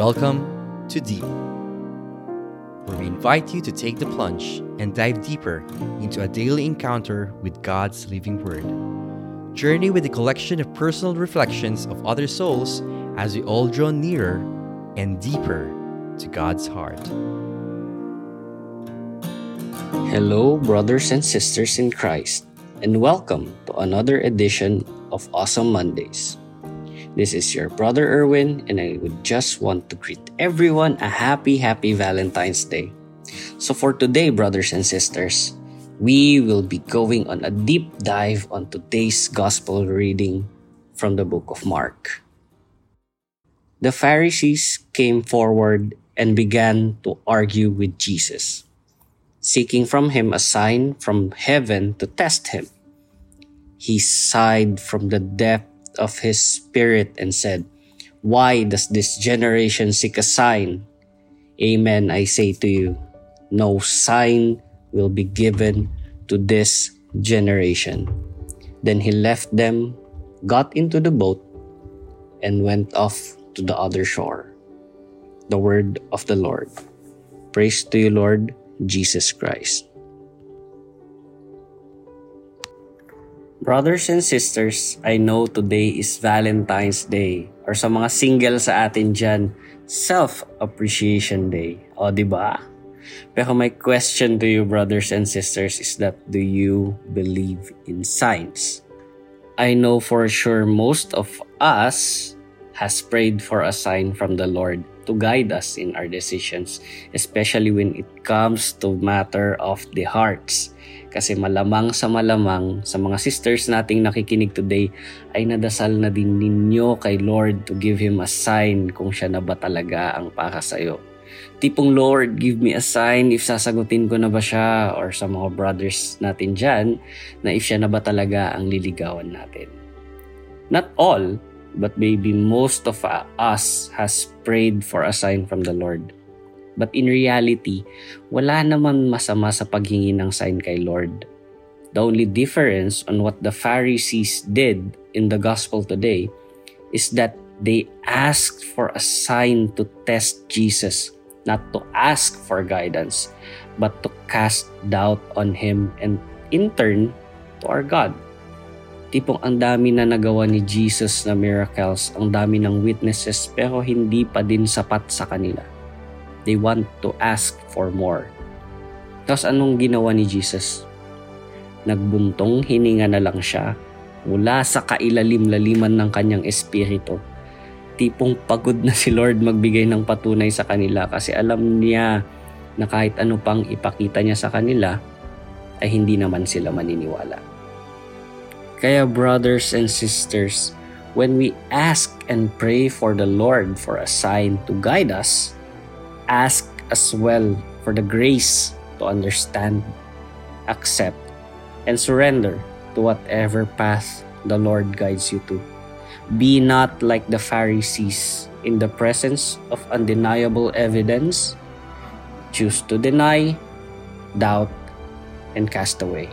Welcome to Deep, where we invite you to take the plunge and dive deeper into a daily encounter with God's living Word. Journey with a collection of personal reflections of other souls as we all draw nearer and deeper to God's heart. Hello, brothers and sisters in Christ, and welcome to another edition of Awesome Mondays. This is your brother Erwin, and I would just want to greet everyone a happy, happy Valentine's Day. So, for today, brothers and sisters, we will be going on a deep dive on today's gospel reading from the book of Mark. The Pharisees came forward and began to argue with Jesus, seeking from him a sign from heaven to test him. He sighed from the depth of his spirit and said, Why does this generation seek a sign? Amen, I say to you, no sign will be given to this generation. Then he left them, got into the boat, and went off to the other shore. The word of the Lord. Praise to you, Lord Jesus Christ. Brothers and sisters, I know today is Valentine's Day or sa mga single sa atin dyan, Self-Appreciation Day. O, di ba? Pero my question to you, brothers and sisters, is that do you believe in signs? I know for sure most of us has prayed for a sign from the Lord to guide us in our decisions, especially when it comes to matter of the hearts. Kasi malamang sa malamang sa mga sisters nating nakikinig today ay nadasal na din ninyo kay Lord to give Him a sign kung siya na ba talaga ang para sa'yo. Tipong Lord, give me a sign if sasagutin ko na ba siya or sa mga brothers natin dyan na if siya na ba talaga ang liligawan natin. Not all, but maybe most of us has prayed for a sign from the Lord. But in reality, wala naman masama sa paghingi ng sign kay Lord. The only difference on what the Pharisees did in the gospel today is that they asked for a sign to test Jesus, not to ask for guidance, but to cast doubt on Him and in turn to our God. Tipong ang dami na nagawa ni Jesus na miracles, ang dami ng witnesses pero hindi pa din sapat sa kanila they want to ask for more. Tapos anong ginawa ni Jesus? Nagbuntong hininga na lang siya mula sa kailalim-laliman ng kanyang espiritu. Tipong pagod na si Lord magbigay ng patunay sa kanila kasi alam niya na kahit ano pang ipakita niya sa kanila ay hindi naman sila maniniwala. Kaya brothers and sisters, when we ask and pray for the Lord for a sign to guide us, ask as well for the grace to understand, accept, and surrender to whatever path the Lord guides you to. Be not like the Pharisees in the presence of undeniable evidence. Choose to deny, doubt, and cast away.